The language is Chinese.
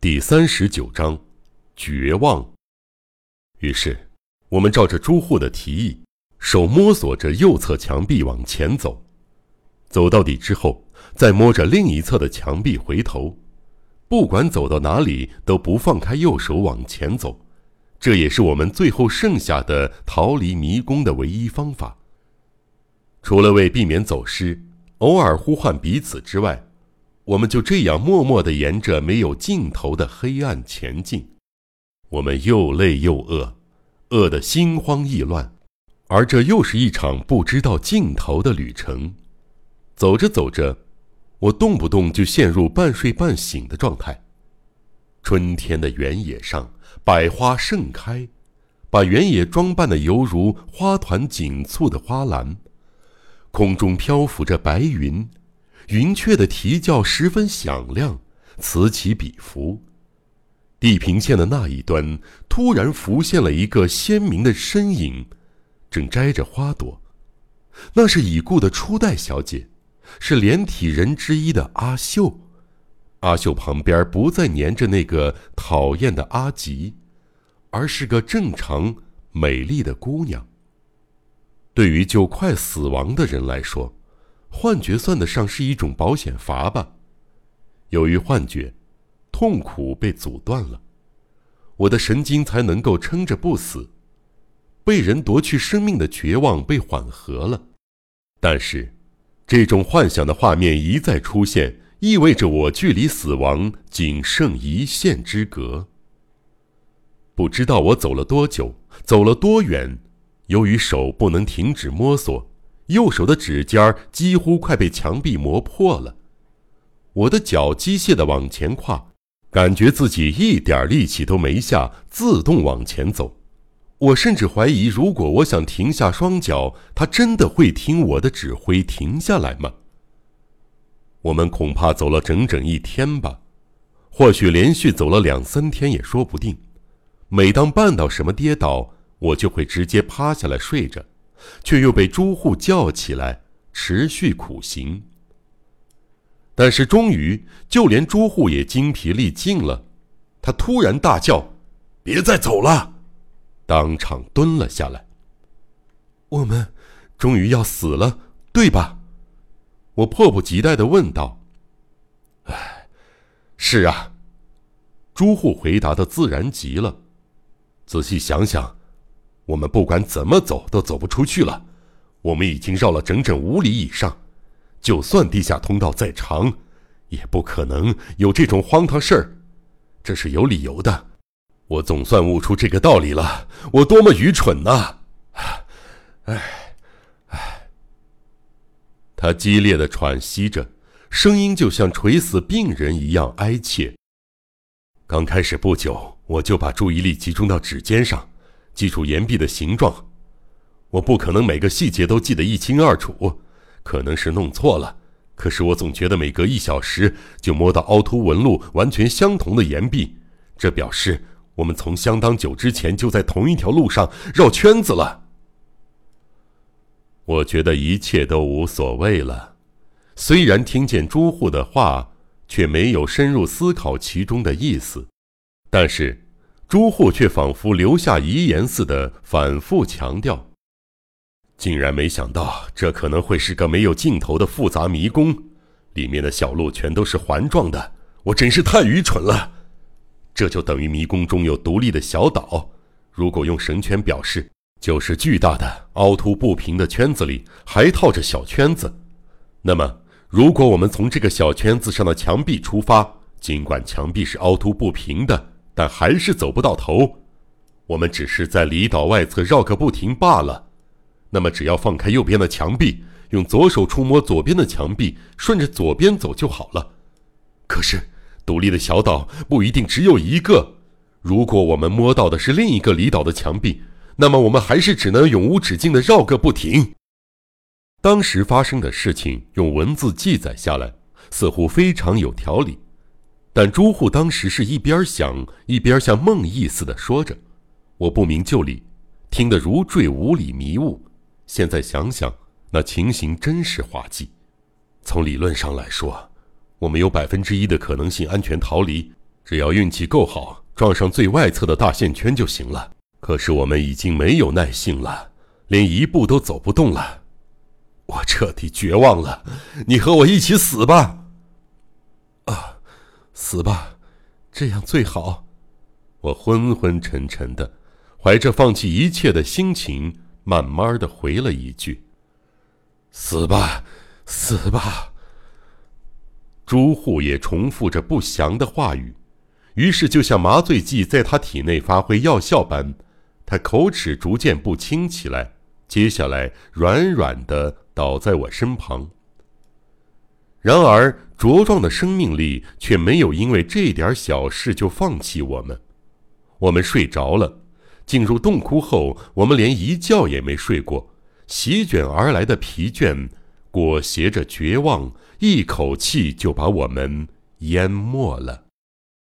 第三十九章，绝望。于是，我们照着朱户的提议，手摸索着右侧墙壁往前走，走到底之后，再摸着另一侧的墙壁回头，不管走到哪里都不放开右手往前走。这也是我们最后剩下的逃离迷宫的唯一方法。除了为避免走失，偶尔呼唤彼此之外。我们就这样默默地沿着没有尽头的黑暗前进，我们又累又饿，饿得心慌意乱，而这又是一场不知道尽头的旅程。走着走着，我动不动就陷入半睡半醒的状态。春天的原野上，百花盛开，把原野装扮得犹如花团锦簇的花篮，空中漂浮着白云。云雀的啼叫十分响亮，此起彼伏。地平线的那一端，突然浮现了一个鲜明的身影，正摘着花朵。那是已故的初代小姐，是连体人之一的阿秀。阿秀旁边不再粘着那个讨厌的阿吉，而是个正常、美丽的姑娘。对于就快死亡的人来说，幻觉算得上是一种保险阀吧。由于幻觉，痛苦被阻断了，我的神经才能够撑着不死。被人夺去生命的绝望被缓和了，但是，这种幻想的画面一再出现，意味着我距离死亡仅剩一线之隔。不知道我走了多久，走了多远，由于手不能停止摸索。右手的指尖几乎快被墙壁磨破了，我的脚机械的往前跨，感觉自己一点力气都没下，自动往前走。我甚至怀疑，如果我想停下双脚，它真的会听我的指挥停下来吗？我们恐怕走了整整一天吧，或许连续走了两三天也说不定。每当绊到什么跌倒，我就会直接趴下来睡着。却又被朱户叫起来，持续苦行。但是终于，就连朱户也精疲力尽了，他突然大叫：“别再走了！”当场蹲了下来。我们终于要死了，对吧？我迫不及待的问道。“哎，是啊。”朱户回答的自然极了。仔细想想。我们不管怎么走都走不出去了，我们已经绕了整整五里以上，就算地下通道再长，也不可能有这种荒唐事儿。这是有理由的，我总算悟出这个道理了。我多么愚蠢呐！唉，唉。他激烈的喘息着，声音就像垂死病人一样哀切。刚开始不久，我就把注意力集中到指尖上。记住岩壁的形状，我不可能每个细节都记得一清二楚，可能是弄错了。可是我总觉得每隔一小时就摸到凹凸纹路完全相同的岩壁，这表示我们从相当久之前就在同一条路上绕圈子了。我觉得一切都无所谓了，虽然听见朱户的话，却没有深入思考其中的意思，但是。朱户却仿佛留下遗言似的反复强调：“竟然没想到，这可能会是个没有尽头的复杂迷宫，里面的小路全都是环状的。我真是太愚蠢了。这就等于迷宫中有独立的小岛，如果用绳圈表示，就是巨大的凹凸不平的圈子里还套着小圈子。那么，如果我们从这个小圈子上的墙壁出发，尽管墙壁是凹凸不平的。”但还是走不到头，我们只是在离岛外侧绕个不停罢了。那么，只要放开右边的墙壁，用左手触摸左边的墙壁，顺着左边走就好了。可是，独立的小岛不一定只有一个。如果我们摸到的是另一个离岛的墙壁，那么我们还是只能永无止境的绕个不停。当时发生的事情用文字记载下来，似乎非常有条理。但朱户当时是一边想一边像梦呓似的说着，我不明就里，听得如坠五里迷雾。现在想想，那情形真是滑稽。从理论上来说，我们有百分之一的可能性安全逃离，只要运气够好，撞上最外侧的大线圈就行了。可是我们已经没有耐性了，连一步都走不动了。我彻底绝望了，你和我一起死吧！死吧，这样最好。我昏昏沉沉的，怀着放弃一切的心情，慢慢的回了一句：“死吧，死吧。”朱户也重复着不祥的话语，于是就像麻醉剂在他体内发挥药效般，他口齿逐渐不清起来，接下来软软的。倒在我身旁。然而，茁壮的生命力却没有因为这点小事就放弃我们。我们睡着了，进入洞窟后，我们连一觉也没睡过。席卷而来的疲倦，裹挟着绝望，一口气就把我们淹没了。